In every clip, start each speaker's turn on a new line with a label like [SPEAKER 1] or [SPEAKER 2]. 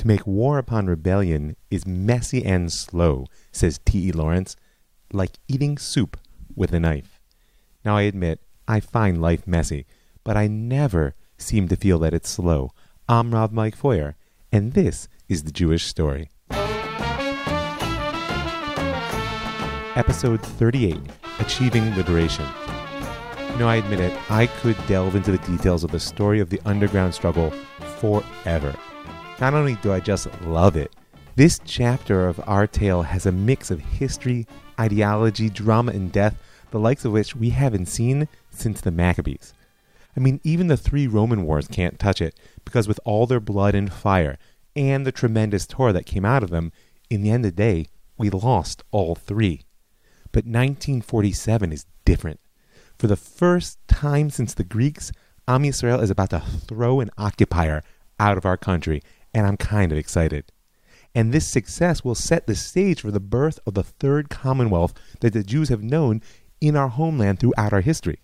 [SPEAKER 1] To make war upon rebellion is messy and slow, says T.E. Lawrence, like eating soup with a knife. Now, I admit, I find life messy, but I never seem to feel that it's slow. I'm Rav Mike Feuer, and this is the Jewish Story. Episode 38 Achieving Liberation. Know, I admit it, I could delve into the details of the story of the underground struggle forever. Not only do I just love it, this chapter of our tale has a mix of history, ideology, drama, and death, the likes of which we haven't seen since the Maccabees. I mean, even the three Roman wars can't touch it, because with all their blood and fire, and the tremendous Torah that came out of them, in the end of the day, we lost all three. But 1947 is different. For the first time since the Greeks, Am Yisrael is about to throw an occupier out of our country, and I'm kind of excited. And this success will set the stage for the birth of the third commonwealth that the Jews have known in our homeland throughout our history.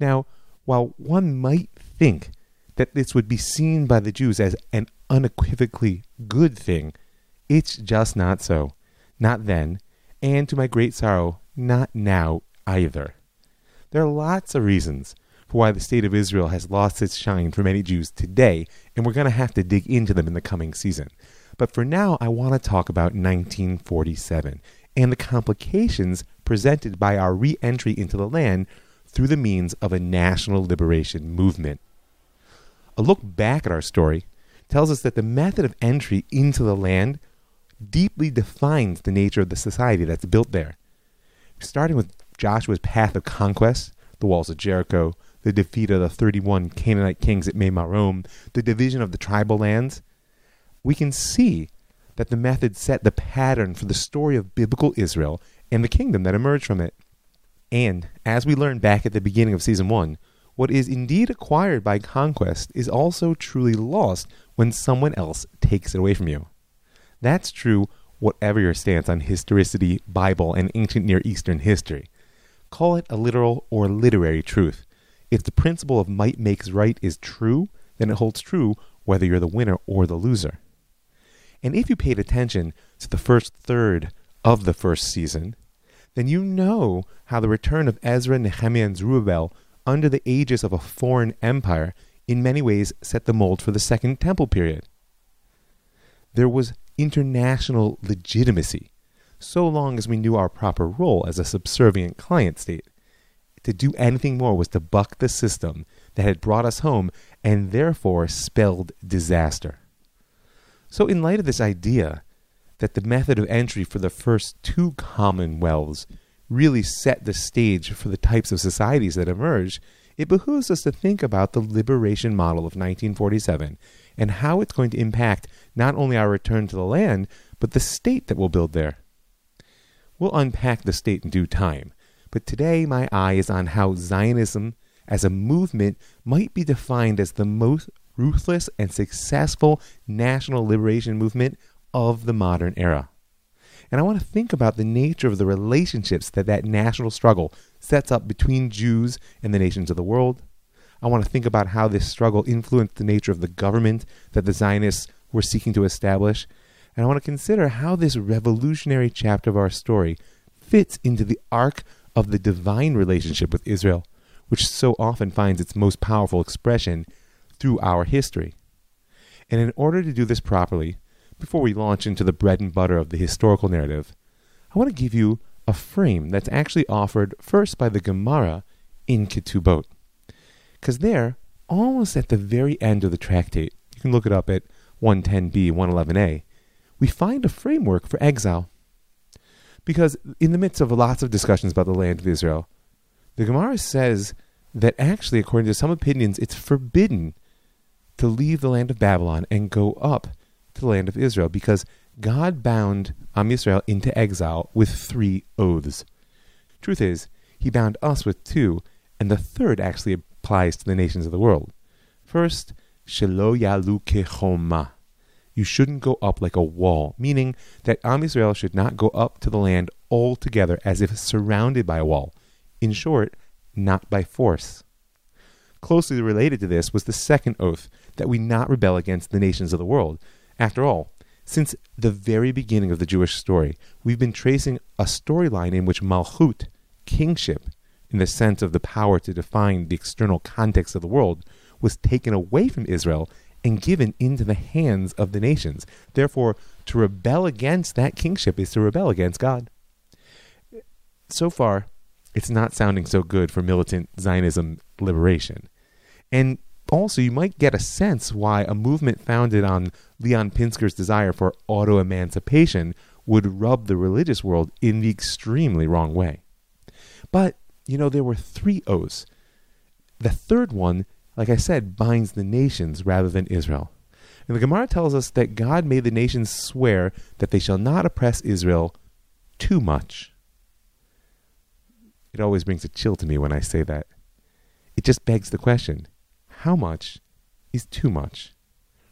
[SPEAKER 1] Now, while one might think that this would be seen by the Jews as an unequivocally good thing, it's just not so. Not then, and to my great sorrow, not now either. There are lots of reasons for why the state of Israel has lost its shine for many Jews today, and we're going to have to dig into them in the coming season. But for now, I want to talk about 1947 and the complications presented by our re entry into the land through the means of a national liberation movement. A look back at our story tells us that the method of entry into the land deeply defines the nature of the society that's built there. Starting with Joshua's path of conquest, the walls of Jericho, the defeat of the 31 Canaanite kings at Meimarom, the division of the tribal lands, we can see that the method set the pattern for the story of biblical Israel and the kingdom that emerged from it. And, as we learned back at the beginning of season 1, what is indeed acquired by conquest is also truly lost when someone else takes it away from you. That's true whatever your stance on historicity, Bible, and ancient Near Eastern history. Call it a literal or literary truth. If the principle of might makes right is true, then it holds true whether you're the winner or the loser. And if you paid attention to the first third of the first season, then you know how the return of Ezra, Nehemiah, and Zerubbabel under the aegis of a foreign empire in many ways set the mold for the Second Temple period. There was international legitimacy, so long as we knew our proper role as a subservient client state. To do anything more was to buck the system that had brought us home and therefore spelled disaster. So, in light of this idea that the method of entry for the first two commonwealths really set the stage for the types of societies that emerge, it behooves us to think about the liberation model of 1947 and how it's going to impact not only our return to the land, but the state that we'll build there. We'll unpack the state in due time, but today my eye is on how Zionism as a movement might be defined as the most ruthless and successful national liberation movement of the modern era. And I want to think about the nature of the relationships that that national struggle sets up between Jews and the nations of the world. I want to think about how this struggle influenced the nature of the government that the Zionists were seeking to establish. And I want to consider how this revolutionary chapter of our story fits into the arc of the divine relationship with Israel, which so often finds its most powerful expression through our history. And in order to do this properly, before we launch into the bread and butter of the historical narrative, I want to give you a frame that's actually offered first by the Gemara in Ketubot. Because there, almost at the very end of the tractate, you can look it up at 110b, 111a, we find a framework for exile. Because in the midst of lots of discussions about the land of Israel, the Gemara says that actually, according to some opinions, it's forbidden to leave the land of Babylon and go up to the land of Israel because God bound Am Yisrael into exile with three oaths. Truth is, he bound us with two, and the third actually applies to the nations of the world. First, Shelo Yalu Kechoma. You shouldn't go up like a wall, meaning that Am Yisrael should not go up to the land altogether as if surrounded by a wall. In short, not by force. Closely related to this was the second oath that we not rebel against the nations of the world, After all, since the very beginning of the Jewish story, we've been tracing a storyline in which Malchut, kingship, in the sense of the power to define the external context of the world, was taken away from Israel and given into the hands of the nations. Therefore, to rebel against that kingship is to rebel against God. So far, it's not sounding so good for militant Zionism liberation. And also, you might get a sense why a movement founded on Leon Pinsker's desire for auto emancipation would rub the religious world in the extremely wrong way. But, you know, there were three O's. The third one, like I said, binds the nations rather than Israel. And the Gemara tells us that God made the nations swear that they shall not oppress Israel too much. It always brings a chill to me when I say that. It just begs the question how much is too much?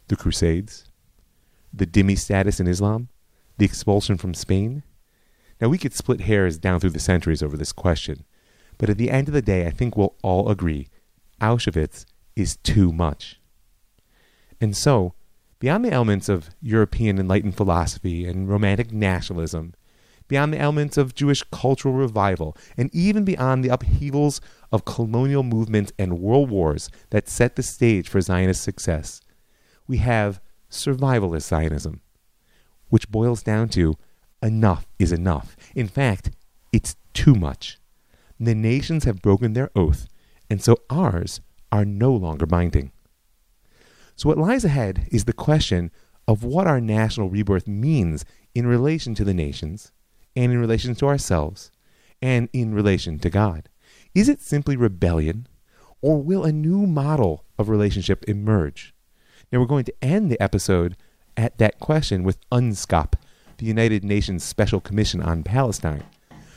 [SPEAKER 1] The Crusades? The dhimmi status in Islam? The expulsion from Spain? Now, we could split hairs down through the centuries over this question, but at the end of the day, I think we'll all agree Auschwitz is too much. And so, beyond the elements of European enlightened philosophy and romantic nationalism, beyond the elements of Jewish cultural revival, and even beyond the upheavals of colonial movements and world wars that set the stage for Zionist success, we have survivalist Zionism, which boils down to enough is enough. In fact, it's too much. The nations have broken their oath, and so ours are no longer binding. So, what lies ahead is the question of what our national rebirth means in relation to the nations and in relation to ourselves and in relation to God? Is it simply rebellion, or will a new model of relationship emerge? Now, we're going to end the episode at that question with UNSCOP, the United Nations Special Commission on Palestine.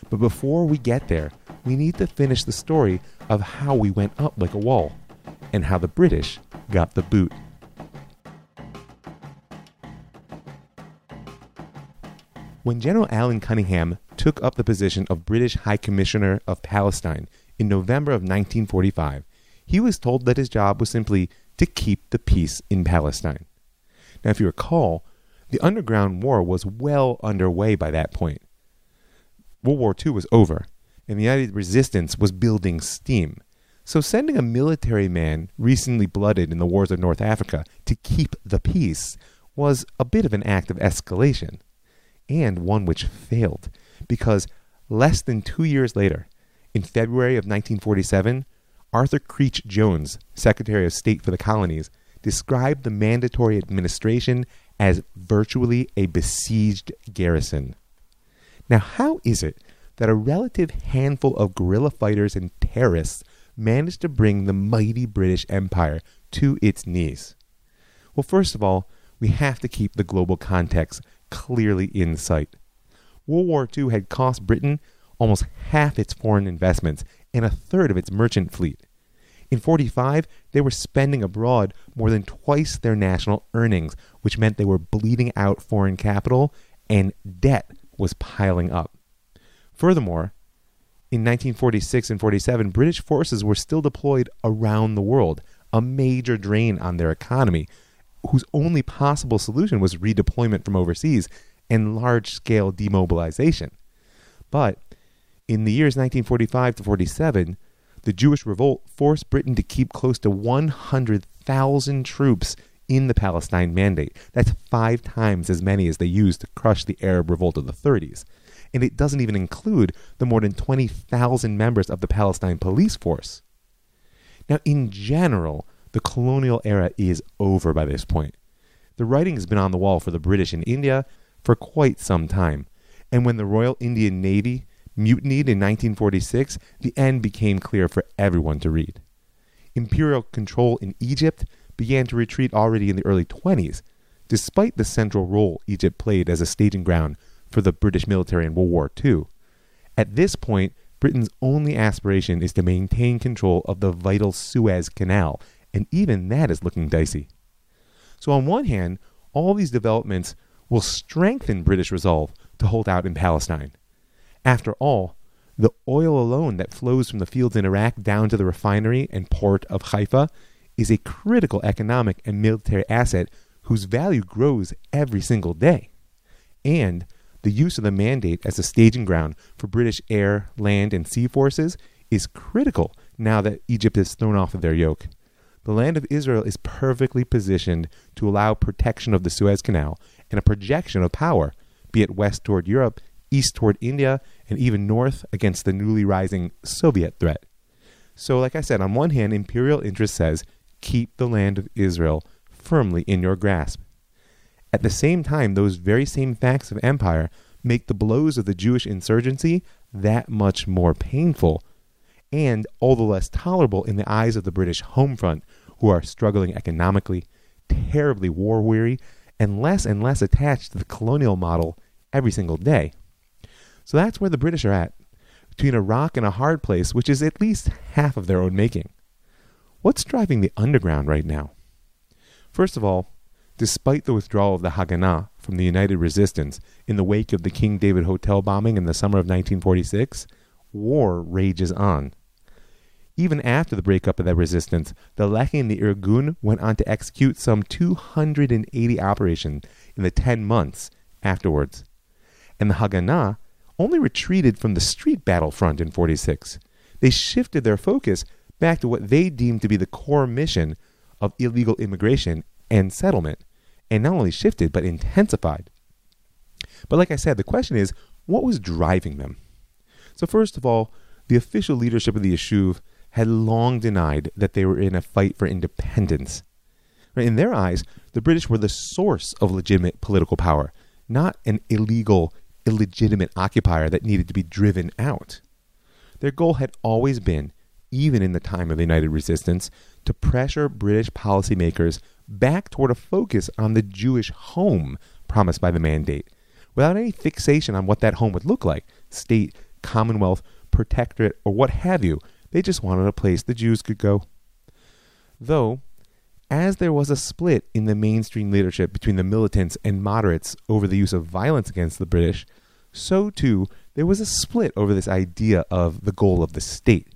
[SPEAKER 1] But before we get there, we need to finish the story of how we went up like a wall and how the British got the boot. When General Alan Cunningham took up the position of British High Commissioner of Palestine in November of 1945, he was told that his job was simply to keep the peace in Palestine. Now, if you recall, the underground war was well underway by that point. World War II was over, and the United Resistance was building steam. So, sending a military man recently blooded in the wars of North Africa to keep the peace was a bit of an act of escalation and one which failed, because less than two years later, in February of 1947, Arthur Creech Jones, Secretary of State for the Colonies, described the mandatory administration as virtually a besieged garrison. Now, how is it that a relative handful of guerrilla fighters and terrorists managed to bring the mighty British Empire to its knees? Well, first of all, we have to keep the global context clearly in sight. World War II had cost Britain almost half its foreign investments and a third of its merchant fleet. In 45, they were spending abroad more than twice their national earnings, which meant they were bleeding out foreign capital and debt was piling up. Furthermore, in 1946 and 47, British forces were still deployed around the world, a major drain on their economy, whose only possible solution was redeployment from overseas and large scale demobilization. But in the years 1945 to 47, the Jewish revolt forced Britain to keep close to 100,000 troops in the Palestine Mandate. That's five times as many as they used to crush the Arab revolt of the 30s. And it doesn't even include the more than 20,000 members of the Palestine police force. Now, in general, the colonial era is over by this point. The writing has been on the wall for the British in India for quite some time. And when the Royal Indian Navy mutinied in 1946, the end became clear for everyone to read. Imperial control in Egypt began to retreat already in the early 20s, despite the central role Egypt played as a staging ground for the British military in World War II. At this point, Britain's only aspiration is to maintain control of the vital Suez Canal and even that is looking dicey. So, on one hand, all these developments will strengthen British resolve to hold out in Palestine. After all, the oil alone that flows from the fields in Iraq down to the refinery and port of Haifa is a critical economic and military asset whose value grows every single day. And the use of the mandate as a staging ground for British air, land, and sea forces is critical now that Egypt is thrown off of their yoke. The land of Israel is perfectly positioned to allow protection of the Suez Canal and a projection of power, be it west toward Europe, east toward India, and even north against the newly rising Soviet threat. So, like I said, on one hand, imperial interest says keep the land of Israel firmly in your grasp. At the same time, those very same facts of empire make the blows of the Jewish insurgency that much more painful and all the less tolerable in the eyes of the British home front, who are struggling economically, terribly war weary, and less and less attached to the colonial model every single day. So that's where the British are at, between a rock and a hard place, which is at least half of their own making. What's driving the underground right now? First of all, despite the withdrawal of the Haganah from the United Resistance in the wake of the King David Hotel bombing in the summer of 1946, war rages on. Even after the breakup of that resistance, the Lehi and the Irgun went on to execute some 280 operations in the 10 months afterwards. And the Haganah only retreated from the street battlefront in 46. They shifted their focus back to what they deemed to be the core mission of illegal immigration and settlement and not only shifted, but intensified. But like I said, the question is what was driving them? So, first of all, the official leadership of the Yishuv had long denied that they were in a fight for independence. In their eyes, the British were the source of legitimate political power, not an illegal, illegitimate occupier that needed to be driven out. Their goal had always been, even in the time of the United Resistance, to pressure British policymakers back toward a focus on the Jewish home promised by the mandate, without any fixation on what that home would look like state, commonwealth, protectorate, or what have you. They just wanted a place the Jews could go. Though, as there was a split in the mainstream leadership between the militants and moderates over the use of violence against the British, so too there was a split over this idea of the goal of the state.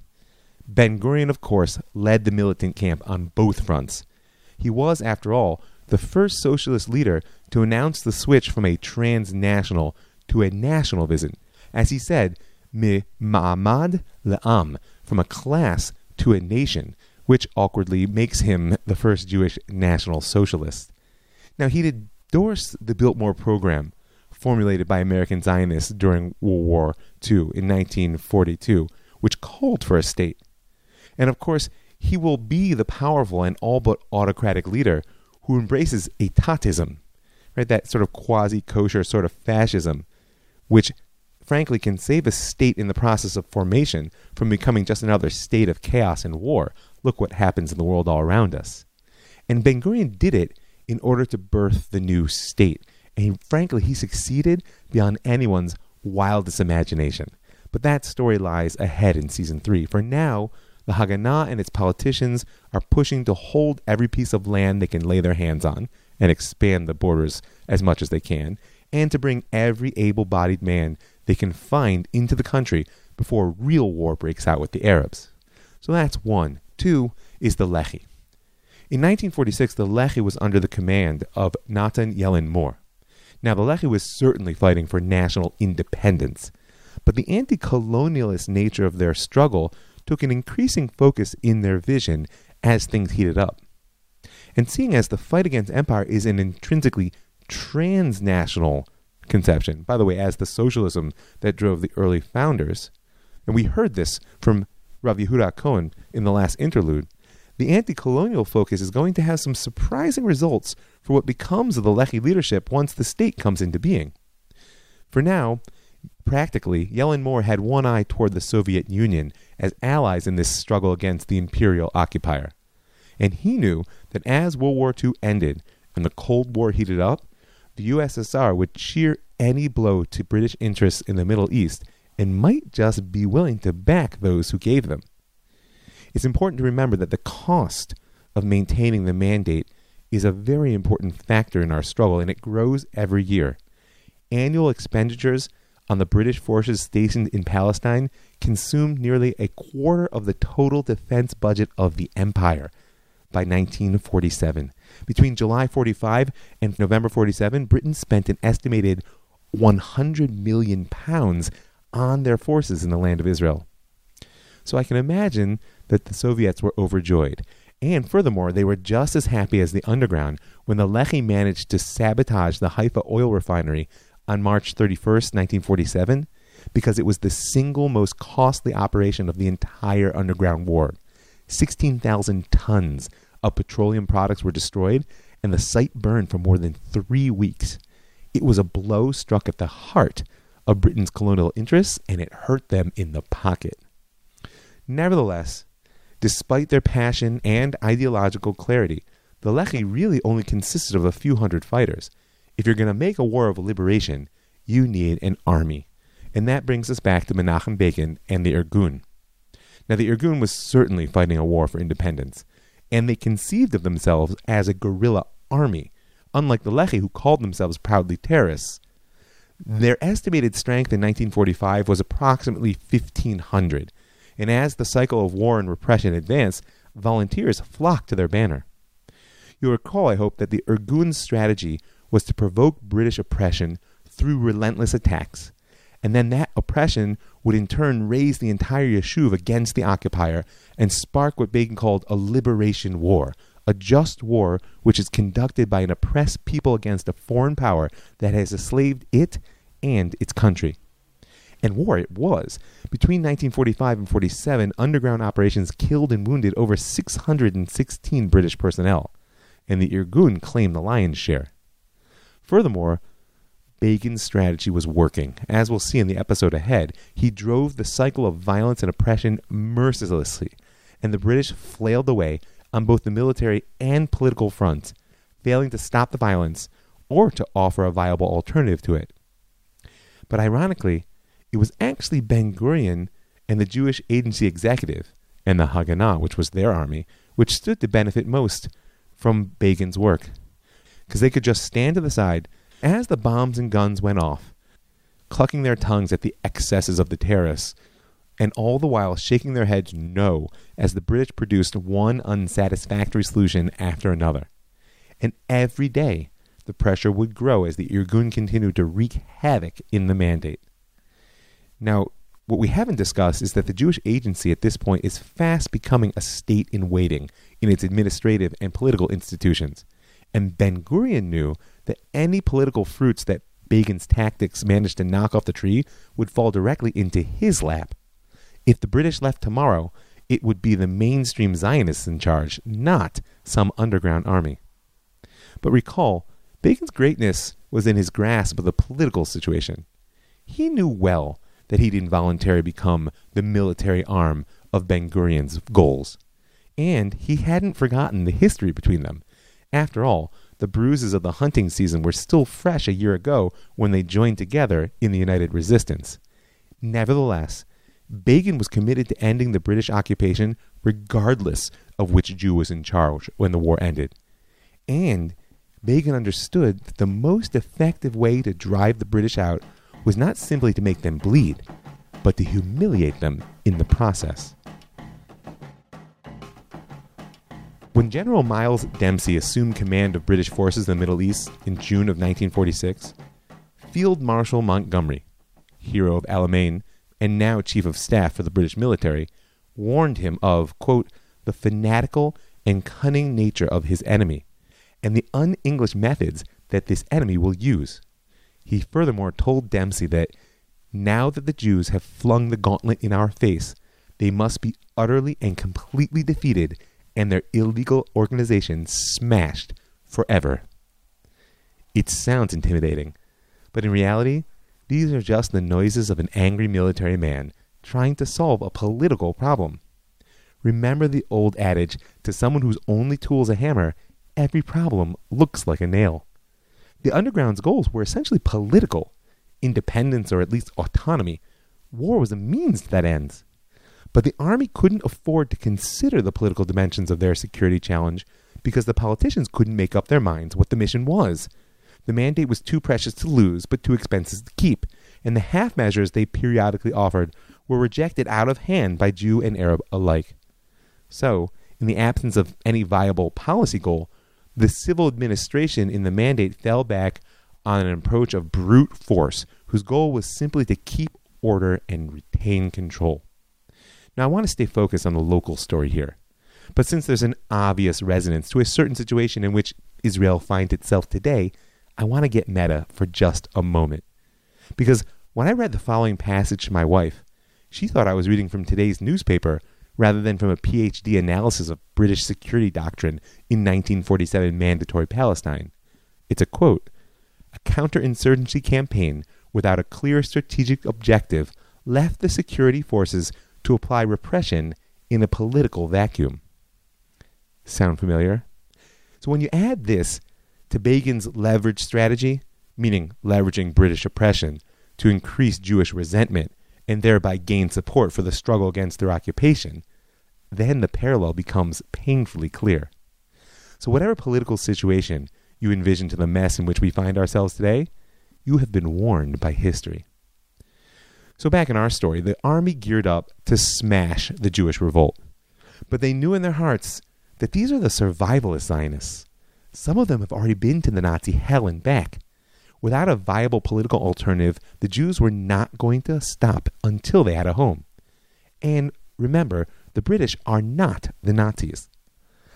[SPEAKER 1] Ben Gurion, of course, led the militant camp on both fronts. He was, after all, the first socialist leader to announce the switch from a transnational to a national vision, As he said, me ma'amad le'am, from a class to a nation, which awkwardly makes him the first Jewish national socialist. Now, he'd endorse the Biltmore program, formulated by American Zionists during World War II in 1942, which called for a state. And of course, he will be the powerful and all but autocratic leader who embraces etatism, right? That sort of quasi kosher sort of fascism, which frankly can save a state in the process of formation from becoming just another state of chaos and war. Look what happens in the world all around us. And Ben Gurion did it in order to birth the new state. And frankly, he succeeded beyond anyone's wildest imagination. But that story lies ahead in season three. For now, the Haganah and its politicians are pushing to hold every piece of land they can lay their hands on and expand the borders as much as they can, and to bring every able bodied man they can find into the country before real war breaks out with the Arabs. So that's one. Two is the Lehi. In 1946, the Lehi was under the command of Natan Yellen Mor. Now, the Lehi was certainly fighting for national independence, but the anti colonialist nature of their struggle took an increasing focus in their vision as things heated up. And seeing as the fight against empire is an intrinsically transnational conception, by the way, as the socialism that drove the early founders, and we heard this from Rav Yehuda Cohen in the last interlude, the anti colonial focus is going to have some surprising results for what becomes of the Lehi leadership once the state comes into being. For now, practically, Yellen Mor had one eye toward the Soviet Union as allies in this struggle against the imperial occupier. And he knew that as World War II ended and the Cold War heated up, the USSR would cheer any blow to British interests in the Middle East and might just be willing to back those who gave them. It's important to remember that the cost of maintaining the mandate is a very important factor in our struggle, and it grows every year. Annual expenditures on the British forces stationed in Palestine consumed nearly a quarter of the total defense budget of the empire. by 1947. Between July 45 and November 47, Britain spent an estimated 100 million pounds on their forces in the land of Israel. So I can imagine that the Soviets were overjoyed. And furthermore, they were just as happy as the underground when the Lehi managed to sabotage the Haifa oil refinery on March 31st, 1947, because it was the single most costly operation of the entire underground war. 16,000 tons of petroleum products were destroyed, and the site burned for more than three weeks. It was a blow struck at the heart of Britain's colonial interests, and it hurt them in the pocket. Nevertheless, despite their passion and ideological clarity, the Lehi really only consisted of a few hundred fighters. If you're going to make a war of liberation, you need an army. And that brings us back to Menachem Begin and the Irgun. Now, the Irgun was certainly fighting a war for independence, and they conceived of themselves as a guerrilla army, unlike the Lehi, who called themselves proudly terrorists. Their estimated strength in 1945 was approximately 1,500, and as the cycle of war and repression advanced, volunteers flocked to their banner. You'll recall, I hope, that the Irgun's strategy was to provoke British oppression through relentless attacks, and then that oppression would in turn raise the entire Yishuv against the occupier and spark what Begin called a liberation war, a just war which is conducted by an oppressed people against a foreign power that has enslaved it and its country. And war it was. Between 1945 and 47, underground operations killed and wounded over 616 British personnel, and the Irgun claimed the lion's share. Furthermore, Begin's strategy was working. As we'll see in the episode ahead, he drove the cycle of violence and oppression mercilessly, and the British flailed away on both the military and political fronts, failing to stop the violence or to offer a viable alternative to it. But ironically, it was actually Ben Gurion and the Jewish Agency Executive and the Haganah, which was their army, which stood to benefit most from Begin's work. Because they could just stand to the side as the bombs and guns went off, clucking their tongues at the excesses of the terrorists, and all the while shaking their heads no as the British produced one unsatisfactory solution after another. And every day, the pressure would grow as the Irgun continued to wreak havoc in the mandate. Now, what we haven't discussed is that the Jewish agency at this point is fast becoming a state in waiting in its administrative and political institutions. And Ben Gurion knew that any political fruits that Begin's tactics managed to knock off the tree would fall directly into his lap. If the British left tomorrow, it would be the mainstream Zionists in charge, not some underground army. But recall, Begin's greatness was in his grasp of the political situation. He knew well that he'd involuntarily become the military arm of Ben Gurion's goals. And he hadn't forgotten the history between them. After all, the bruises of the hunting season were still fresh a year ago when they joined together in the United Resistance. Nevertheless, Begin was committed to ending the British occupation regardless of which Jew was in charge when the war ended. And Begin understood that the most effective way to drive the British out was not simply to make them bleed, but to humiliate them in the process. When General Miles Dempsey assumed command of British forces in the Middle East in June of 1946, Field Marshal Montgomery, hero of Alamein and now Chief of Staff for the British military, warned him of, quote, the fanatical and cunning nature of his enemy and the un English methods that this enemy will use. He furthermore told Dempsey that now that the Jews have flung the gauntlet in our face, they must be utterly and completely defeated and their illegal organization smashed forever. It sounds intimidating, but in reality, these are just the noises of an angry military man trying to solve a political problem. Remember the old adage to someone whose only tool is a hammer, every problem looks like a nail. The underground's goals were essentially political independence or at least autonomy. War was a means to that end. But the army couldn't afford to consider the political dimensions of their security challenge because the politicians couldn't make up their minds what the mission was. The mandate was too precious to lose, but too expensive to keep, and the half measures they periodically offered were rejected out of hand by Jew and Arab alike. So, in the absence of any viable policy goal, the civil administration in the mandate fell back on an approach of brute force, whose goal was simply to keep order and retain control. Now, I want to stay focused on the local story here. But since there's an obvious resonance to a certain situation in which Israel finds itself today, I want to get meta for just a moment. Because when I read the following passage to my wife, she thought I was reading from today's newspaper rather than from a PhD analysis of British security doctrine in 1947 Mandatory Palestine. It's a quote A counterinsurgency campaign without a clear strategic objective left the security forces to apply repression in a political vacuum. Sound familiar? So when you add this to Begin's leverage strategy, meaning leveraging British oppression to increase Jewish resentment and thereby gain support for the struggle against their occupation, then the parallel becomes painfully clear. So, whatever political situation you envision to the mess in which we find ourselves today, you have been warned by history. So, back in our story, the army geared up to smash the Jewish revolt. But they knew in their hearts that these are the survivalist Zionists. Some of them have already been to the Nazi hell and back. Without a viable political alternative, the Jews were not going to stop until they had a home. And remember, the British are not the Nazis.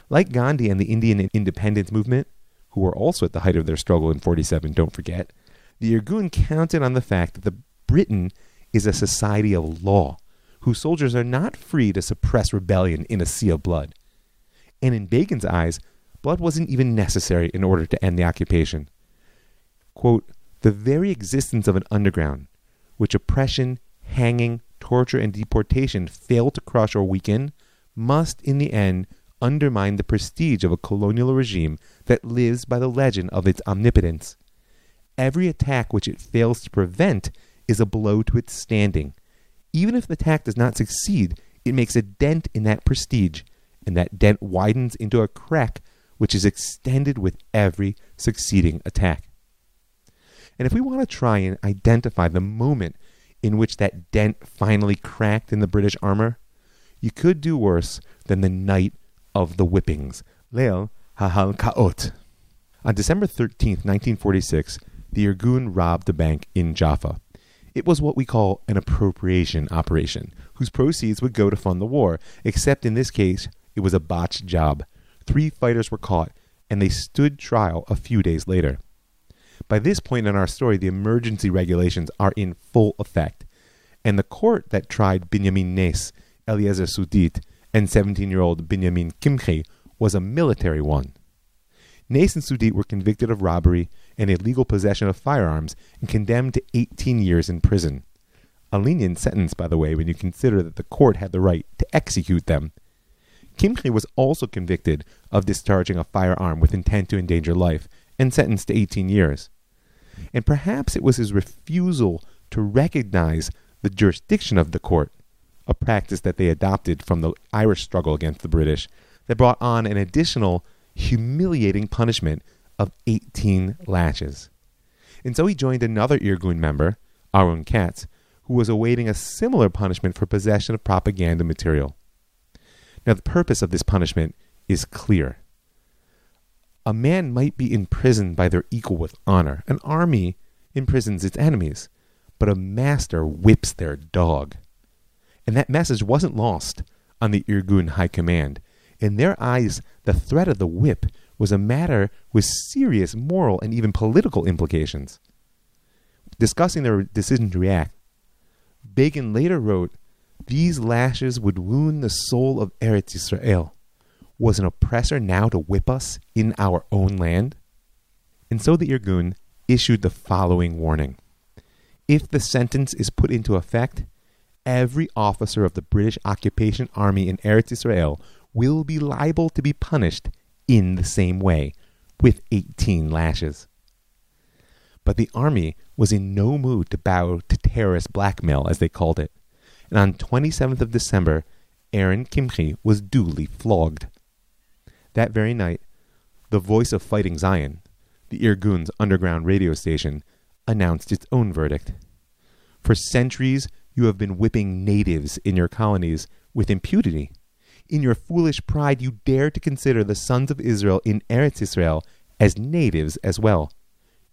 [SPEAKER 1] Like Gandhi and the Indian independence movement, who were also at the height of their struggle in 47, don't forget, the Irgun counted on the fact that the Britain is a society of law, whose soldiers are not free to suppress rebellion in a sea of blood. And in Begin's eyes, blood wasn't even necessary in order to end the occupation. Quote, the very existence of an underground, which oppression, hanging, torture, and deportation fail to crush or weaken, must in the end undermine the prestige of a colonial regime that lives by the legend of its omnipotence. Every attack which it fails to prevent is a blow to its standing. Even if the attack does not succeed, it makes a dent in that prestige, and that dent widens into a crack which is extended with every succeeding attack. And if we want to try and identify the moment in which that dent finally cracked in the British armor, you could do worse than the night of the whippings, Leil Hahal Kaot. On December 13, 1946, the Irgun robbed a bank in Jaffa. It was what we call an appropriation operation, whose proceeds would go to fund the war, except in this case, it was a botched job. Three fighters were caught, and they stood trial a few days later. By this point in our story, the emergency regulations are in full effect, and the court that tried Binyamin Nes, Eliezer Sudit, and 17 year old Binyamin Kimchi was a military one. Nes and Sudit were convicted of robbery and illegal possession of firearms and condemned to 18 years in prison. A lenient sentence, by the way, when you consider that the court had the right to execute them. Kimchi was also convicted of discharging a firearm with intent to endanger life and sentenced to 18 years. And perhaps it was his refusal to recognize the jurisdiction of the court, a practice that they adopted from the Irish struggle against the British, that brought on an additional humiliating punishment of 18 lashes. And so he joined another Irgun member, Aaron Katz, who was awaiting a similar punishment for possession of propaganda material. Now, the purpose of this punishment is clear a man might be imprisoned by their equal with honor. An army imprisons its enemies, but a master whips their dog. And that message wasn't lost on the Irgun High Command. In their eyes, the threat of the whip was a matter with serious moral and even political implications. Discussing their decision to react, Begin later wrote, These lashes would wound the soul of Eretz Israel was an oppressor now to whip us in our own land? And so the Irgun issued the following warning If the sentence is put into effect, every officer of the British occupation army in Eretz Israel will be liable to be punished in the same way, with 18 lashes. But the army was in no mood to bow to terrorist blackmail, as they called it. And on 27th of December, Aaron Kimchi was duly flogged. That very night, the voice of Fighting Zion, the Irgun's underground radio station, announced its own verdict. For centuries, you have been whipping natives in your colonies with impunity. In your foolish pride, you dare to consider the sons of Israel in Eretz Israel as natives as well.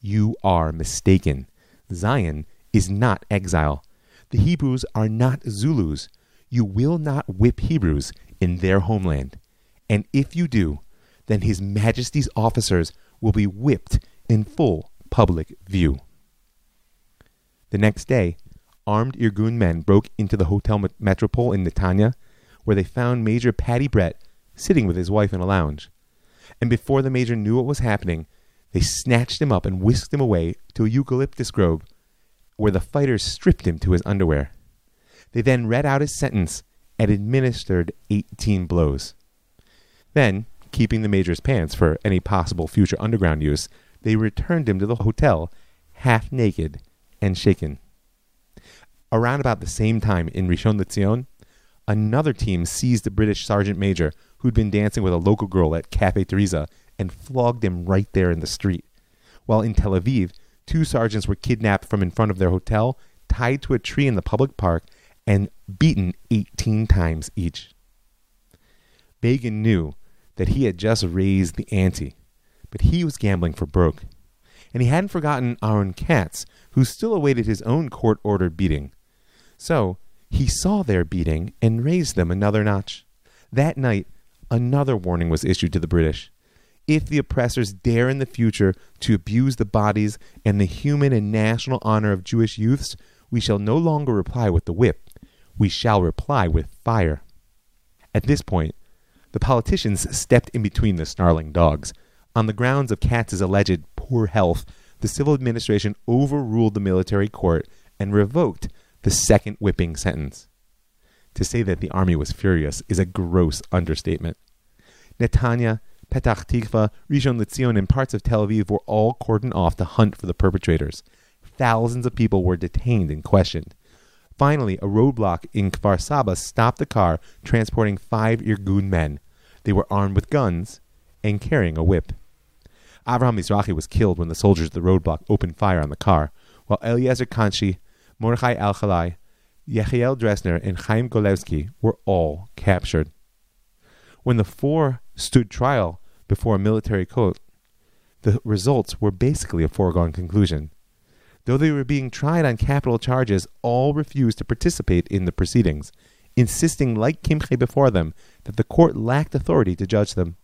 [SPEAKER 1] You are mistaken. Zion is not exile. The Hebrews are not Zulus. You will not whip Hebrews in their homeland. And if you do, then His Majesty's officers will be whipped in full public view. The next day, armed Irgun men broke into the Hotel Metropole in Netanya, where they found Major Paddy Brett sitting with his wife in a lounge. And before the major knew what was happening, they snatched him up and whisked him away to a eucalyptus grove, where the fighters stripped him to his underwear. They then read out his sentence and administered 18 blows. Then, keeping the major's pants for any possible future underground use, they returned him to the hotel, half naked and shaken. Around about the same time in Rishon LeZion, another team seized a British sergeant major who'd been dancing with a local girl at Cafe Teresa and flogged him right there in the street. While in Tel Aviv, two sergeants were kidnapped from in front of their hotel, tied to a tree in the public park, and beaten 18 times each. Begin knew that he had just raised the ante, but he was gambling for broke. And he hadn't forgotten Aaron Katz, who still awaited his own court ordered beating. So he saw their beating and raised them another notch. That night, another warning was issued to the British. If the oppressors dare in the future to abuse the bodies and the human and national honor of Jewish youths, we shall no longer reply with the whip, we shall reply with fire. At this point, the politicians stepped in between the snarling dogs. On the grounds of Katz's alleged poor health, the civil administration overruled the military court and revoked the second whipping sentence. To say that the army was furious is a gross understatement. Netanya, Petach Tikva, Rishon LeZion, and parts of Tel Aviv were all cordoned off to hunt for the perpetrators. Thousands of people were detained and questioned. Finally, a roadblock in Kfar Saba stopped the car transporting five Irgun men. They were armed with guns and carrying a whip. Avraham Mizrahi was killed when the soldiers at the roadblock opened fire on the car, while Eliezer Kanchi, Mordechai Al-Khalai, Yechiel Dresner, and Chaim Golevsky were all captured. When the four stood trial before a military court, the results were basically a foregone conclusion. Though they were being tried on capital charges, all refused to participate in the proceedings, insisting, like Kimche before them, that the court lacked authority to judge them.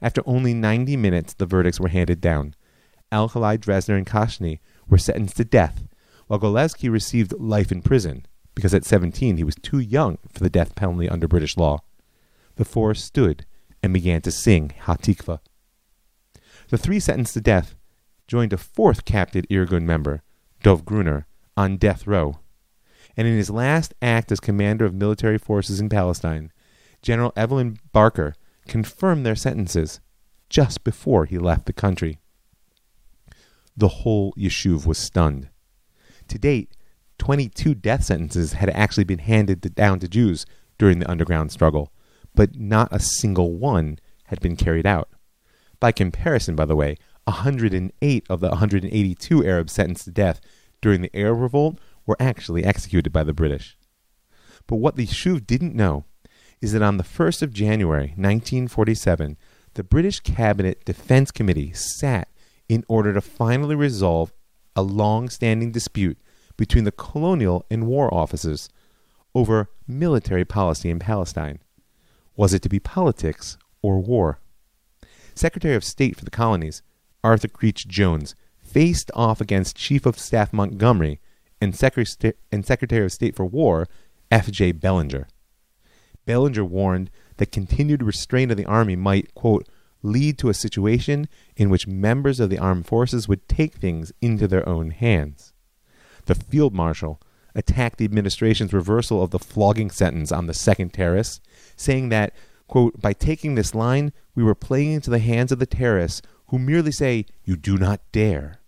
[SPEAKER 1] After only 90 minutes, the verdicts were handed down. Al-Khalai, Dresner, and Kashani were sentenced to death, while Golevsky received life in prison, because at 17 he was too young for the death penalty under British law. The four stood and began to sing Hatikva. The three sentenced to death joined a fourth captive Irgun member, Dov Gruner, on death row. And in his last act as commander of military forces in Palestine, General Evelyn Barker confirmed their sentences just before he left the country. The whole Yishuv was stunned. To date, 22 death sentences had actually been handed down to Jews during the underground struggle, but not a single one had been carried out. By comparison, by the way, 108 of the 182 Arabs sentenced to death during the Arab Revolt were actually executed by the British. But what the Yishuv didn't know is that on the 1st of January 1947, the British Cabinet Defense Committee sat in order to finally resolve a long standing dispute between the colonial and war officers over military policy in Palestine. Was it to be politics or war? Secretary of State for the colonies, Arthur Creech Jones faced off against Chief of Staff Montgomery and, Secre- and Secretary of State for War F.J. Bellenger. Bellenger warned that continued restraint of the Army might, quote, lead to a situation in which members of the armed forces would take things into their own hands. The field marshal attacked the administration's reversal of the flogging sentence on the second terrorists, saying that, quote, by taking this line, we were playing into the hands of the terrorists who merely say, You do not dare.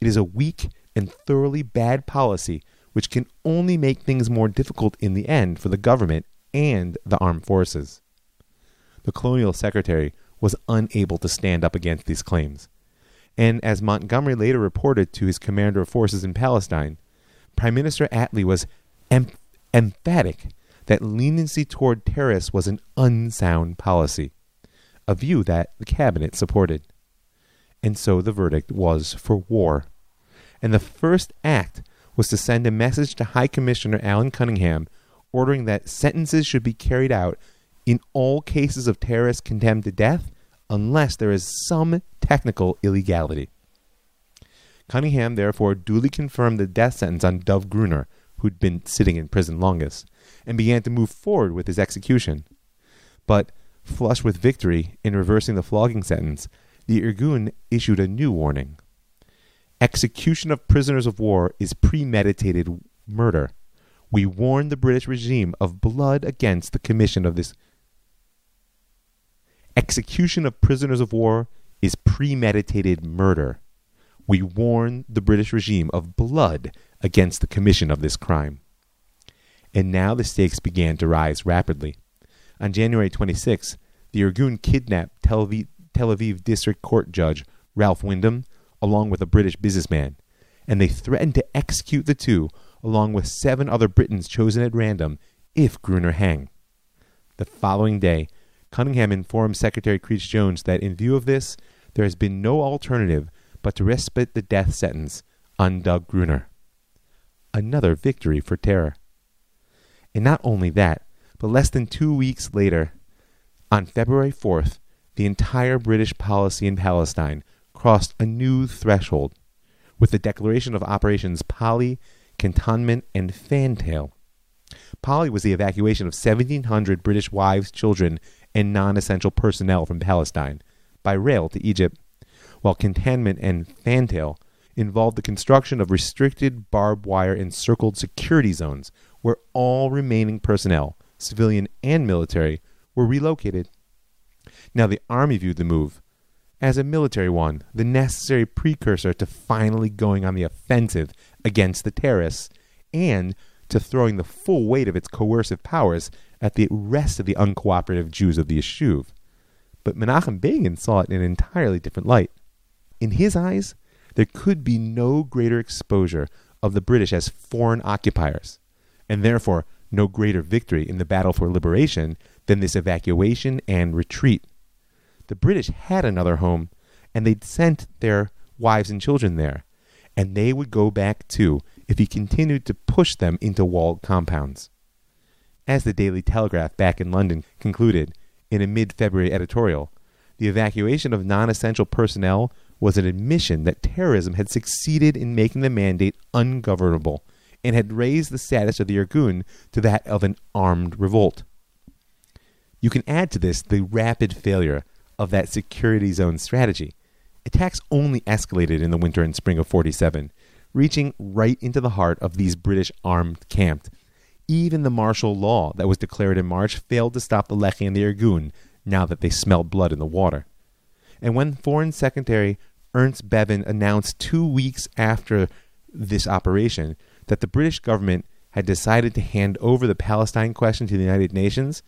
[SPEAKER 1] It is a weak and thoroughly bad policy which can only make things more difficult in the end for the government and the armed forces. The colonial secretary was unable to stand up against these claims. And as Montgomery later reported to his commander of forces in Palestine, Prime Minister Attlee was em- emphatic that leniency toward terrorists was an unsound policy, a view that the cabinet supported. And so the verdict was for war. And the first act was to send a message to High Commissioner Alan Cunningham ordering that sentences should be carried out in all cases of terrorists condemned to death unless there is some technical illegality. Cunningham therefore duly confirmed the death sentence on Dov Gruner, who'd been sitting in prison longest, and began to move forward with his execution. But, flushed with victory in reversing the flogging sentence, the Irgun issued a new warning. Execution of prisoners of war is premeditated murder. We warn the British regime of blood against the commission of this. Execution of prisoners of war is premeditated murder. We warn the British regime of blood against the commission of this crime. And now the stakes began to rise rapidly. On January 26, the Irgun kidnapped Tel Aviv, Tel Aviv District Court Judge Ralph Windham along with a British businessman, and they threatened to execute the two along with seven other Britons chosen at random if Gruner hanged. The following day, Cunningham informed Secretary Creech Jones that in view of this, there has been no alternative but to respite the death sentence on Dov Gruner. Another victory for terror. And not only that, but less than two weeks later, on February 4th, the entire British policy in Palestine crossed a new threshold with the declaration of Operations Polly, Cantonment, and Fantail. Polly was the evacuation of 1,700 British wives, children, and non essential personnel from Palestine by rail to Egypt while Cantonment and Fantail involved the construction of restricted barbed wire encircled security zones where all remaining personnel, civilian and military, were relocated. Now, the Army viewed the move as a military one, the necessary precursor to finally going on the offensive against the terrorists and to throwing the full weight of its coercive powers at the rest of the uncooperative Jews of the Yishuv. But Menachem Begin saw it in an entirely different light. In his eyes, there could be no greater exposure of the British as foreign occupiers, and therefore no greater victory in the battle for liberation than this evacuation and retreat. The British had another home, and they'd sent their wives and children there, and they would go back too if he continued to push them into walled compounds. As the Daily Telegraph back in London concluded in a mid February editorial, the evacuation of non essential personnel was an admission that terrorism had succeeded in making the mandate ungovernable and had raised the status of the Irgun to that of an armed revolt. You can add to this the rapid failure of that security zone strategy. Attacks only escalated in the winter and spring of 47, reaching right into the heart of these British armed camps. Even the martial law that was declared in March failed to stop the Lehi and the Irgun now that they smelled blood in the water. And when Foreign Secretary Ernest Bevin announced two weeks after this operation that the British government had decided to hand over the Palestine question to the United Nations,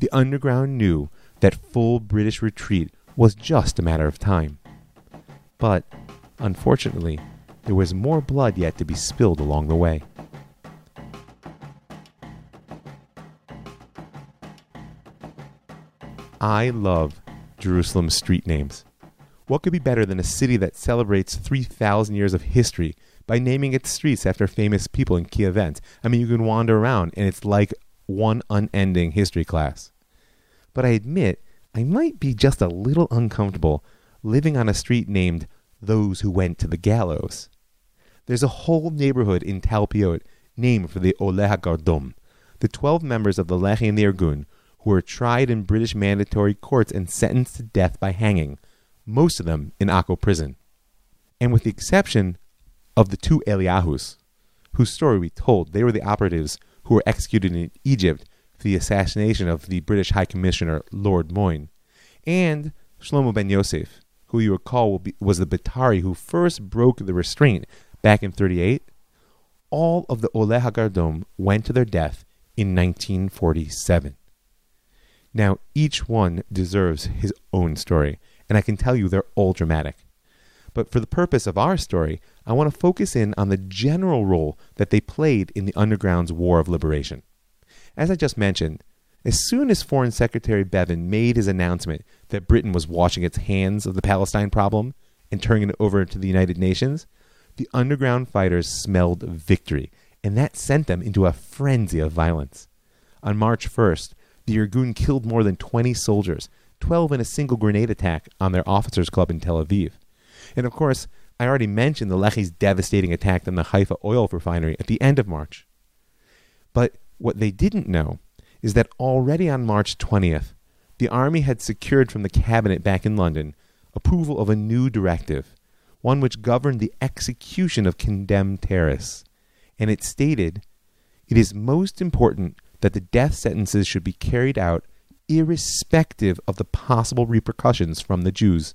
[SPEAKER 1] the underground knew that full British retreat was just a matter of time. But, unfortunately, there was more blood yet to be spilled along the way. I love Jerusalem's street names. What could be better than a city that celebrates 3,000 years of history by naming its streets after famous people and key events? I mean, you can wander around and it's like one unending history class. But I admit, I might be just a little uncomfortable living on a street named Those Who Went to the Gallows. There's a whole neighborhood in Talpiot named for the Oleh HaGardom, the 12 members of the Lehi and the Irgun who were tried in British mandatory courts and sentenced to death by hanging most of them in Akko prison. And with the exception of the two Eliahus, whose story we told, they were the operatives who were executed in Egypt for the assassination of the British High Commissioner Lord Moyne, and Shlomo ben Yosef, who you recall was the Betari who first broke the restraint back in 38. All of the Oleh HaGardom went to their death in 1947. Now, each one deserves his own story, and I can tell you they're all dramatic. But for the purpose of our story, I want to focus in on the general role that they played in the Underground's War of Liberation. As I just mentioned, as soon as Foreign Secretary Bevin made his announcement that Britain was washing its hands of the Palestine problem and turning it over to the United Nations, the underground fighters smelled victory, and that sent them into a frenzy of violence. On March 1st, the Irgun killed more than 20 soldiers, 12 in a single grenade attack on their officers' club in Tel Aviv. And of course, I already mentioned the Lehi's devastating attack on the Haifa oil refinery at the end of March. But what they didn't know is that already on March 20th, the Army had secured from the Cabinet back in London approval of a new directive, one which governed the execution of condemned terrorists. And it stated it is most important that the death sentences should be carried out irrespective of the possible repercussions from the Jews.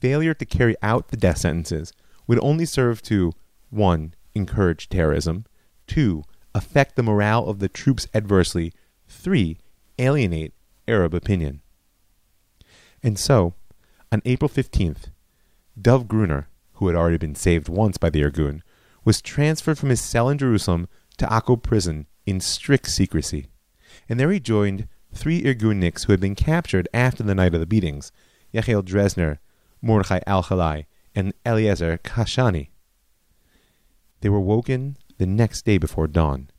[SPEAKER 1] Failure to carry out the death sentences would only serve to 1. encourage terrorism, 2. affect the morale of the troops adversely, 3. alienate Arab opinion. And so, on April 15th, Dov Gruner, who had already been saved once by the Irgun, was transferred from his cell in Jerusalem to Akko prison in strict secrecy. And there he joined three Irgunniks who had been captured after the night of the beatings Yechiel Dresner, Mordechai Alkahi, and Eliezer Kashani. They were woken the next day before dawn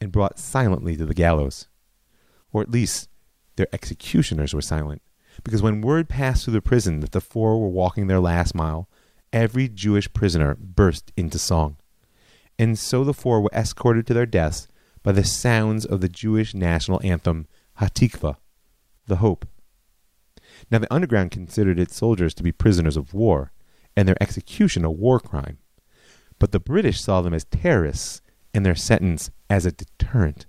[SPEAKER 1] and brought silently to the gallows. Or at least their executioners were silent, because when word passed through the prison that the four were walking their last mile, every Jewish prisoner burst into song. And so the four were escorted to their deaths by the sounds of the Jewish national anthem, Hatikva, the hope. Now, the underground considered its soldiers to be prisoners of war, and their execution a war crime. But the British saw them as terrorists, and their sentence as a deterrent.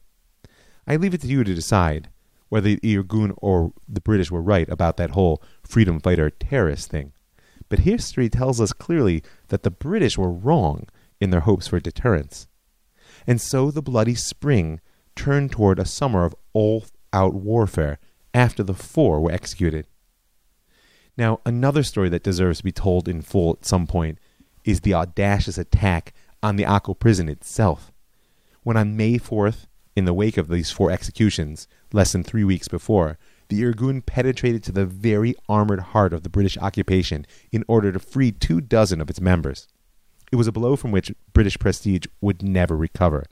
[SPEAKER 1] I leave it to you to decide whether the Irgun or the British were right about that whole freedom fighter terrorist thing. But history tells us clearly that the British were wrong in their hopes for deterrence. And so the bloody spring turned toward a summer of all out warfare after the four were executed. Now, another story that deserves to be told in full at some point is the audacious attack on the Akko prison itself. When on May 4th, in the wake of these four executions, less than three weeks before, the Irgun penetrated to the very armored heart of the British occupation in order to free two dozen of its members. It was a blow from which British prestige would never recover,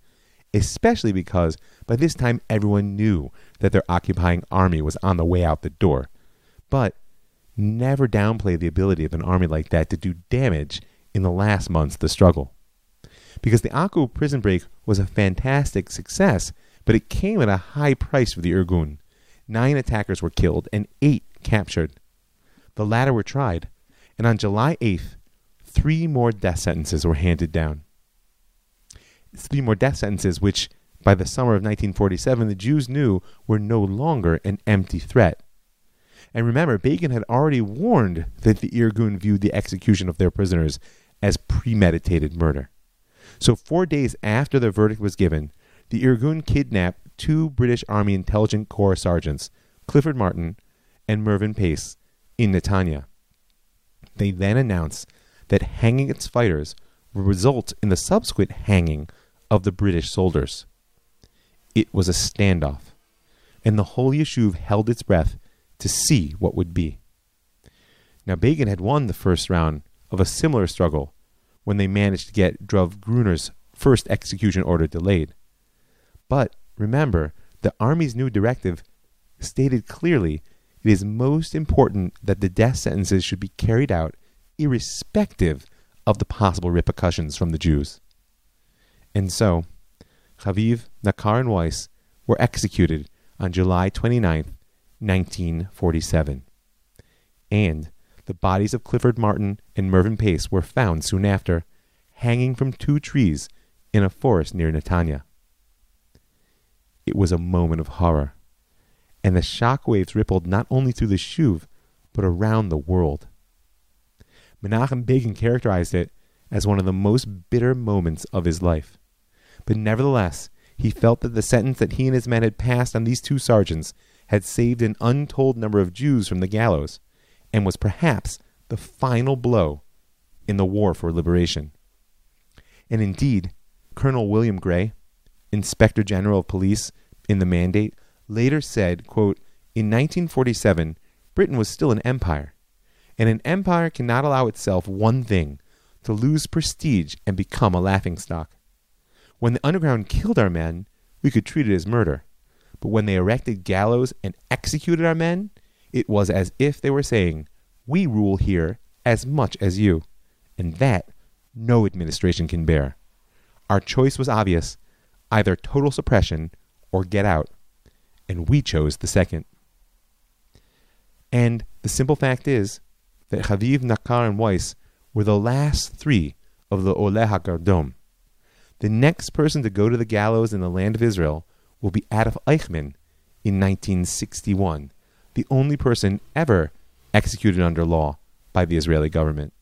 [SPEAKER 1] especially because by this time everyone knew that their occupying army was on the way out the door. But never downplay the ability of an army like that to do damage in the last months of the struggle. Because the Akko prison break was a fantastic success, but it came at a high price for the Irgun. Nine attackers were killed and eight captured. The latter were tried, and on July 8th, three more death sentences were handed down. Three more death sentences, which by the summer of 1947 the Jews knew were no longer an empty threat. And remember, Begin had already warned that the Irgun viewed the execution of their prisoners as premeditated murder. So, four days after the verdict was given, the Irgun kidnapped two British Army Intelligence Corps sergeants, Clifford Martin and Mervyn Pace, in Netanya. They then announced that hanging its fighters would result in the subsequent hanging of the British soldiers. It was a standoff, and the whole Yishuv held its breath to see what would be. Now, Begin had won the first round of a similar struggle when they managed to get Dov Gruner's first execution order delayed. But remember, the Army's new directive stated clearly it is most important that the death sentences should be carried out irrespective of the possible repercussions from the Jews. And so, Chaviv, Nakar, and Weiss were executed on July 29, 1947. And the bodies of Clifford Martin and Mervyn Pace were found soon after, hanging from two trees in a forest near Netanya. It was a moment of horror, and the shock waves rippled not only through the Shuv, but around the world. Menachem Begin characterized it as one of the most bitter moments of his life. But nevertheless, he felt that the sentence that he and his men had passed on these two sergeants had saved an untold number of Jews from the gallows, and was perhaps the final blow in the war for liberation. And indeed, Colonel William Gray, Inspector General of Police in the mandate, later said, quote, In 1947, Britain was still an empire, and an empire cannot allow itself one thing to lose prestige and become a laughingstock. When the underground killed our men, we could treat it as murder. But when they erected gallows and executed our men, it was as if they were saying, We rule here as much as you. And that no administration can bear. Our choice was obvious either total suppression or get out. And we chose the second. And the simple fact is that Haviv, Nakar, and Weiss were the last three of the Oleh HaGardom. The next person to go to the gallows in the land of Israel will be Adolf Eichmann in 1961, the only person ever executed under law by the Israeli government.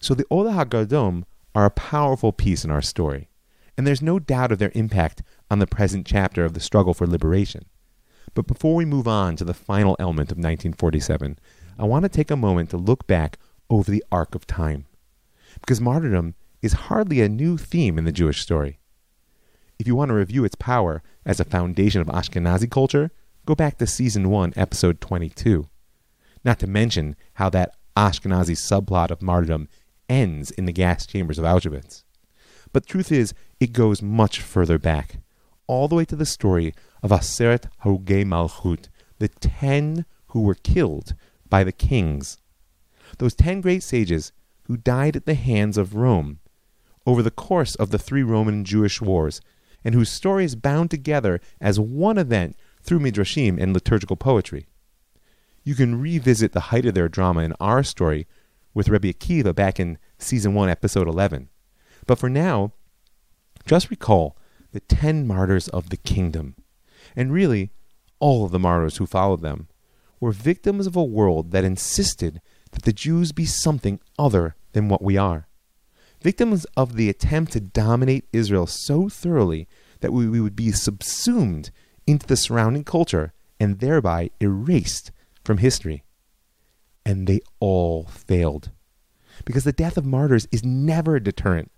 [SPEAKER 1] So the Oleh HaGardom are a powerful piece in our story, and there's no doubt of their impact on the present chapter of the struggle for liberation. But before we move on to the final element of 1947, I want to take a moment to look back over the arc of time. Because martyrdom is hardly a new theme in the Jewish story. If you want to review its power as a foundation of Ashkenazi culture, go back to season 1, episode 22. Not to mention how that Ashkenazi subplot of martyrdom ends in the gas chambers of Auschwitz. But truth is, it goes much further back, all the way to the story of Aseret Harugei Malchut, the ten who were killed by the kings. Those ten great sages who died at the hands of Rome over the course of the three Roman Jewish wars, and whose story is bound together as one event through midrashim and liturgical poetry. You can revisit the height of their drama in our story with Rabbi Akiva back in season 1, episode 11. But for now, just recall the ten martyrs of the kingdom, and really all of the martyrs who followed them, were victims of a world that insisted that the Jews be something other than what we are. Victims of the attempt to dominate Israel so thoroughly that we, we would be subsumed into the surrounding culture and thereby erased from history. And they all failed. Because the death of martyrs is never a deterrent.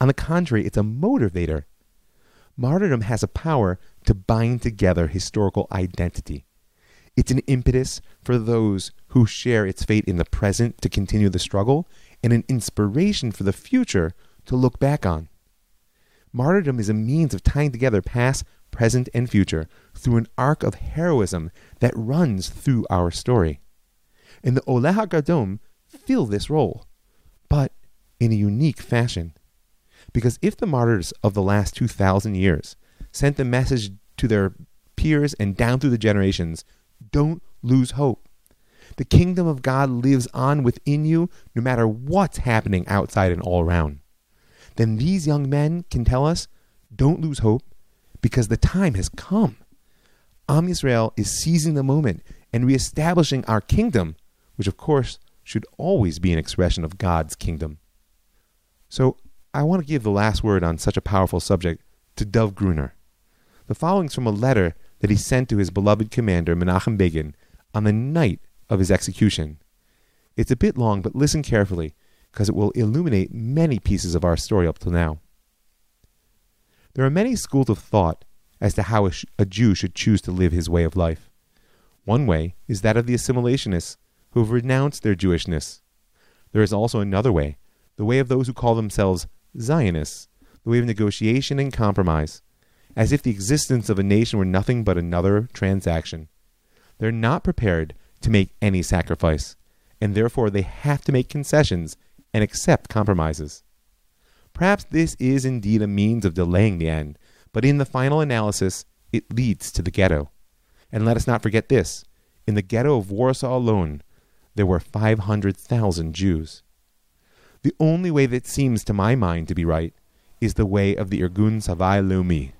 [SPEAKER 1] On the contrary, it's a motivator. Martyrdom has a power to bind together historical identity. It's an impetus for those who share its fate in the present to continue the struggle, and an inspiration for the future to look back on. Martyrdom is a means of tying together past, present, and future through an arc of heroism that runs through our story. And the Oleh HaGardom fill this role, but in a unique fashion. Because if the martyrs of the last 2,000 years sent the message to their peers and down through the generations, don't lose hope. The kingdom of God lives on within you no matter what's happening outside and all around. Then these young men can tell us don't lose hope because the time has come. Am Yisrael is seizing the moment and reestablishing our kingdom, which of course should always be an expression of God's kingdom. So I want to give the last word on such a powerful subject to Dov Gruner. The following is from a letter that he sent to his beloved commander Menachem Begin on the night of his execution. It's a bit long, but listen carefully, because it will illuminate many pieces of our story up till now. There are many schools of thought as to how a, sh- a Jew should choose to live his way of life. One way is that of the assimilationists who have renounced their Jewishness. There is also another way, the way of those who call themselves Zionists, the way of negotiation and compromise, as if the existence of a nation were nothing but another transaction. They're not prepared to make any sacrifice, and therefore they have to make concessions and accept compromises. Perhaps this is indeed a means of delaying the end, but in the final analysis, it leads to the ghetto. And let us not forget this in the ghetto of Warsaw alone, there were 500,000 Jews. The only way that seems to my mind to be right is the way of the Irgun Tzvai Leumi,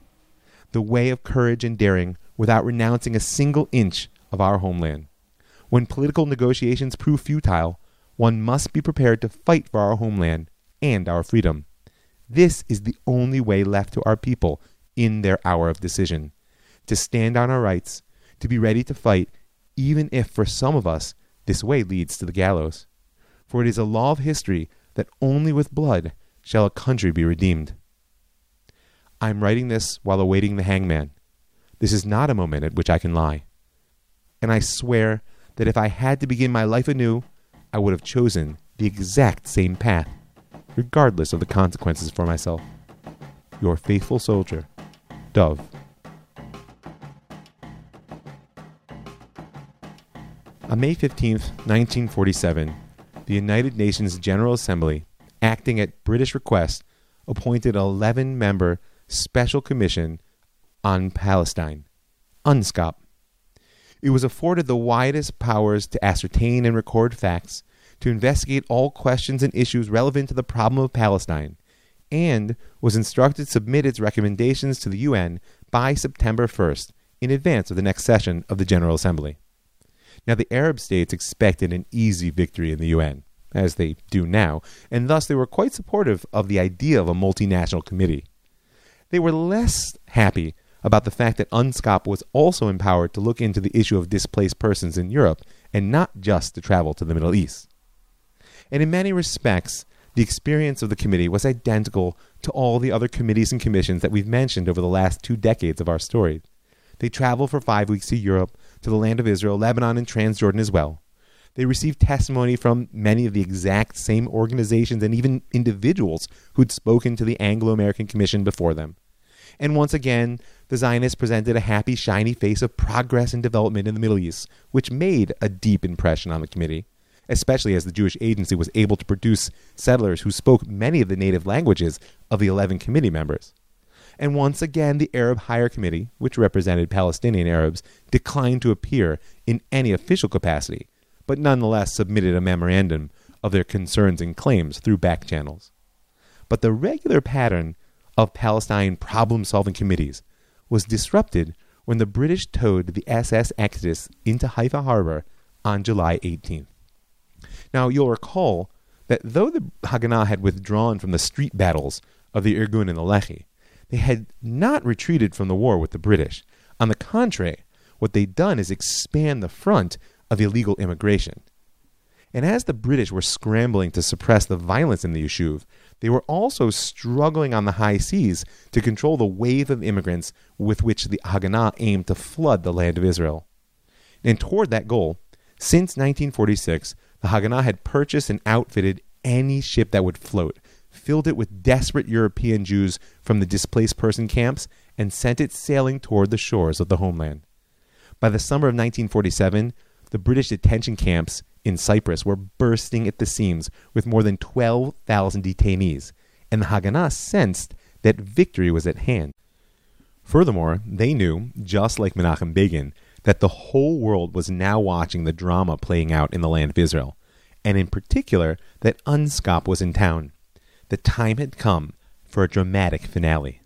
[SPEAKER 1] the way of courage and daring without renouncing a single inch of our homeland. When political negotiations prove futile, one must be prepared to fight for our homeland and our freedom. This is the only way left to our people in their hour of decision to stand on our rights, to be ready to fight, even if for some of us this way leads to the gallows. For it is a law of history that only with blood shall a country be redeemed. I am writing this while awaiting the hangman. this is not a moment at which I can lie. And I swear that if I had to begin my life anew, I would have chosen the exact same path, regardless of the consequences for myself. Your faithful soldier, Dov. On May 15, 1947, the United Nations General Assembly, acting at British request, appointed 11 member Special Commission on Palestine, UNSCOP. It was afforded the widest powers to ascertain and record facts, to investigate all questions and issues relevant to the problem of Palestine, and was instructed to submit its recommendations to the UN by September 1st, in advance of the next session of the General Assembly. Now, the Arab states expected an easy victory in the UN, as they do now, and thus they were quite supportive of the idea of a multinational committee. They were less happy about the fact that UNSCOP was also empowered to look into the issue of displaced persons in Europe and not just to travel to the Middle East. And in many respects, the experience of the committee was identical to all the other committees and commissions that we've mentioned over the last two decades of our story. They traveled for five weeks to Europe, to the land of Israel, Lebanon, and Transjordan as well. They received testimony from many of the exact same organizations and even individuals who'd spoken to the Anglo American Commission before them. And once again, the Zionists presented a happy, shiny face of progress and development in the Middle East, which made a deep impression on the committee, especially as the Jewish Agency was able to produce settlers who spoke many of the native languages of the 11 committee members. And once again, the Arab Higher Committee, which represented Palestinian Arabs, declined to appear in any official capacity, but nonetheless submitted a memorandum of their concerns and claims through back channels. But the regular pattern of Palestine problem solving committees was disrupted when the British towed the SS Exodus into Haifa harbor on July 18th. Now, you'll recall that though the Haganah had withdrawn from the street battles of the Irgun and the Lehi, they had not retreated from the war with the British. On the contrary, what they'd done is expand the front of illegal immigration. And as the British were scrambling to suppress the violence in the Yishuv, they were also struggling on the high seas to control the wave of immigrants with which the Haganah aimed to flood the land of Israel. And toward that goal, since 1946, the Haganah had purchased and outfitted any ship that would float, filled it with desperate European Jews from the displaced person camps, and sent it sailing toward the shores of the homeland. By the summer of 1947, the British detention camps in Cyprus were bursting at the seams with more than 12,000 detainees, and the Haganah sensed that victory was at hand. Furthermore, they knew, just like Menachem Begin, that the whole world was now watching the drama playing out in the land of Israel, and in particular that UNSCOP was in town. The time had come for a dramatic finale.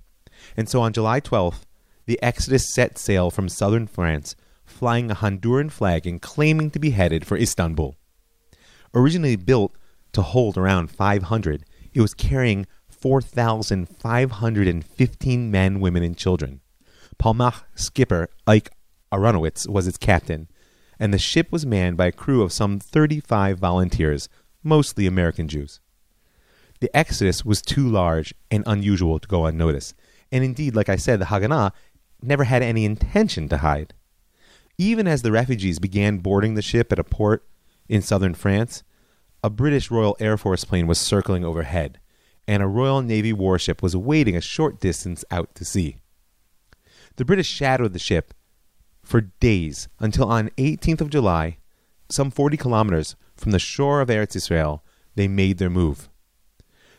[SPEAKER 1] And so on July 12th, the Exodus set sail from southern France flying a Honduran flag and claiming to be headed for Istanbul. Originally built to hold around 500, it was carrying 4,515 men, women, and children. Palmach skipper Ike Aronowitz was its captain, and the ship was manned by a crew of some 35 volunteers, mostly American Jews. The exodus was too large and unusual to go unnoticed, and indeed, like I said, the Haganah never had any intention to hide. Even as the refugees began boarding the ship at a port in southern France, a British Royal Air Force plane was circling overhead, and a Royal Navy warship was waiting a short distance out to sea. The British shadowed the ship for days until on 18th of July, some 40 kilometers from the shore of Eretz Israel, they made their move.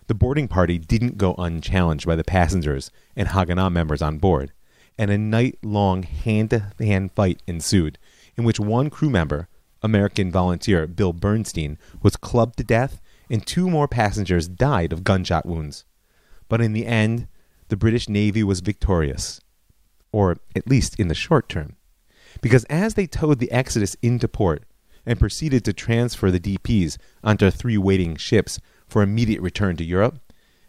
[SPEAKER 1] The boarding party didn't go unchallenged by the passengers and Haganah members on board and a night long hand to hand fight ensued, in which one crew member, American volunteer Bill Bernstein, was clubbed to death, and two more passengers died of gunshot wounds. But in the end, the British Navy was victorious, or at least in the short term, because as they towed the Exodus into port and proceeded to transfer the DPs onto three waiting ships for immediate return to Europe,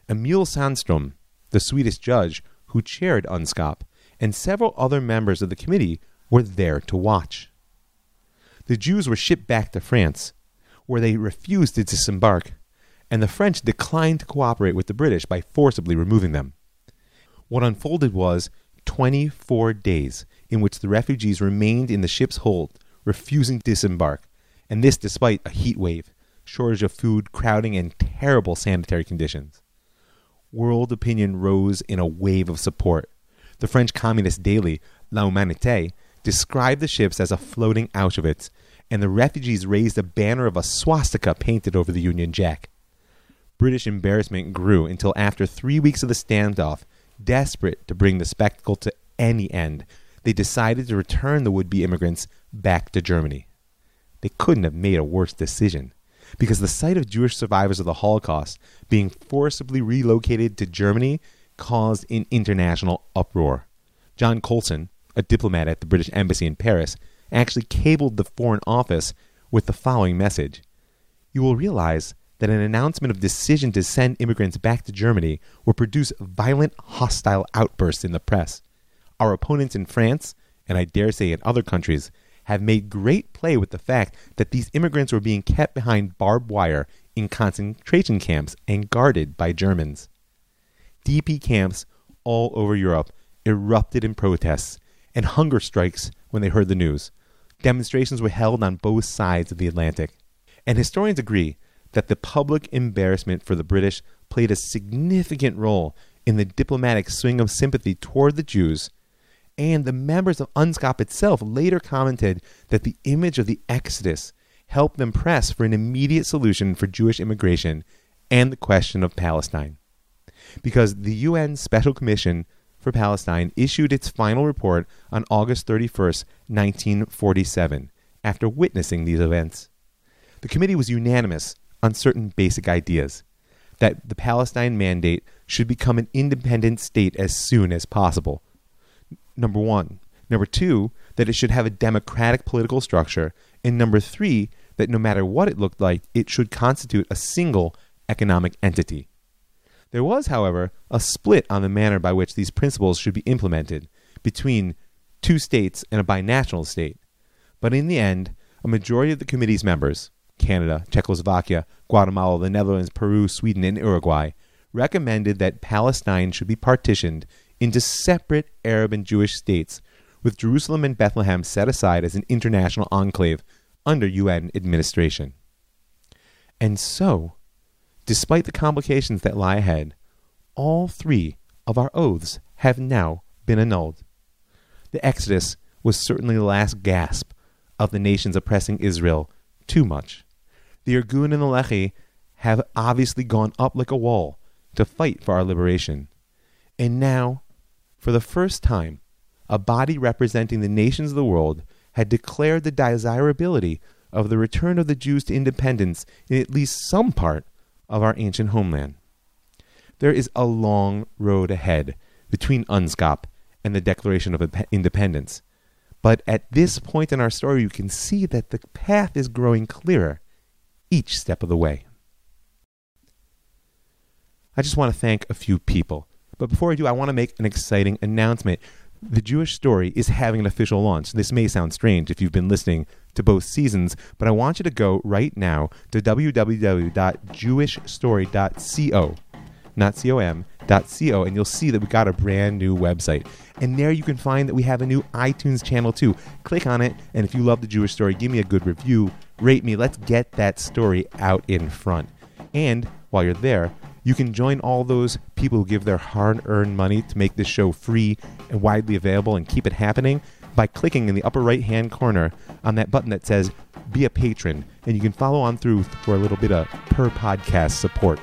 [SPEAKER 1] Emil Sandstrom, the Swedish judge who chaired UNSCOP, and several other members of the committee were there to watch. The Jews were shipped back to France, where they refused to disembark, and the French declined to cooperate with the British by forcibly removing them. What unfolded was 24 days in which the refugees remained in the ship's hold, refusing to disembark, and this despite a heat wave, shortage of food, crowding, and terrible sanitary conditions. World opinion rose in a wave of support. The French communist daily, La Humanité, described the ships as a floating Auschwitz, and the refugees raised a banner of a swastika painted over the Union Jack. British embarrassment grew until after three weeks of the standoff, desperate to bring the spectacle to any end, they decided to return the would be immigrants back to Germany. They couldn't have made a worse decision, because the sight of Jewish survivors of the Holocaust being forcibly relocated to Germany caused an international uproar. John Colson, a diplomat at the British Embassy in Paris, actually cabled the Foreign Office with the following message You will realize that an announcement of decision to send immigrants back to Germany will produce violent hostile outbursts in the press. Our opponents in France, and I dare say in other countries, have made great play with the fact that these immigrants were being kept behind barbed wire in concentration camps and guarded by Germans. DP camps all over Europe erupted in protests and hunger strikes when they heard the news. Demonstrations were held on both sides of the Atlantic. And historians agree that the public embarrassment for the British played a significant role in the diplomatic swing of sympathy toward the Jews and the members of UNSCOP itself later commented that the image of the Exodus helped them press for an immediate solution for Jewish immigration and the question of Palestine. Because the UN Special Commission for Palestine issued its final report on August 31st, 1947, after witnessing these events. The committee was unanimous on certain basic ideas that the Palestine Mandate should become an independent state as soon as possible number one. Number two, that it should have a democratic political structure. And number three, that no matter what it looked like, it should constitute a single economic entity. There was, however, a split on the manner by which these principles should be implemented between two states and a binational state. But in the end, a majority of the committee's members, Canada, Czechoslovakia, Guatemala, the Netherlands, Peru, Sweden, and Uruguay, recommended that Palestine should be partitioned into separate Arab and Jewish states, with Jerusalem and Bethlehem set aside as an international enclave under UN administration. And so, despite the complications that lie ahead, all three of our oaths have now been annulled. The Exodus was certainly the last gasp of the nations oppressing Israel too much. The Irgun and the Lehi have obviously gone up like a wall to fight for our liberation. And now for the first time, a body representing the nations of the world had declared the desirability of the return of the Jews to independence in at least some part of our ancient homeland. There is a long road ahead between UNSCOP and the Declaration of Independence. But at this point in our story, you can see that the path is growing clearer each step of the way. I just want to thank a few people. But before I do, I want to make an exciting announcement. The Jewish Story is having an official launch. This may sound strange if you've been listening to both seasons, but I want you to go right now to www.jewishstory.co, not com, .co, and you'll see that we got a brand new website. And there you can find that we have a new iTunes channel too. Click on it, and if you love the Jewish Story, give me a good review, rate me. Let's get that story out in front. And while you're there, you can join all those people who give their hard earned money to make this show free and widely available and keep it happening by clicking in the upper right hand corner on that button that says Be a Patron. And you can follow on through for a little bit of per podcast support.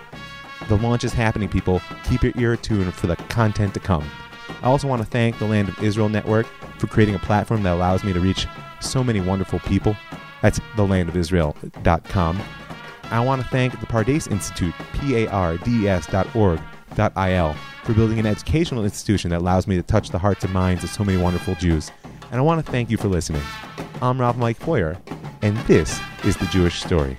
[SPEAKER 1] The launch is happening, people. Keep your ear tuned for the content to come. I also want to thank the Land of Israel Network for creating a platform that allows me to reach so many wonderful people. That's thelandofisrael.com. I want to thank the Pardes Institute, P-A-R-D-E-S dot org dot I-L, for building an educational institution that allows me to touch the hearts and minds of so many wonderful Jews and I want to thank you for listening. I'm Rob Mike Feuer, and this is The Jewish Story.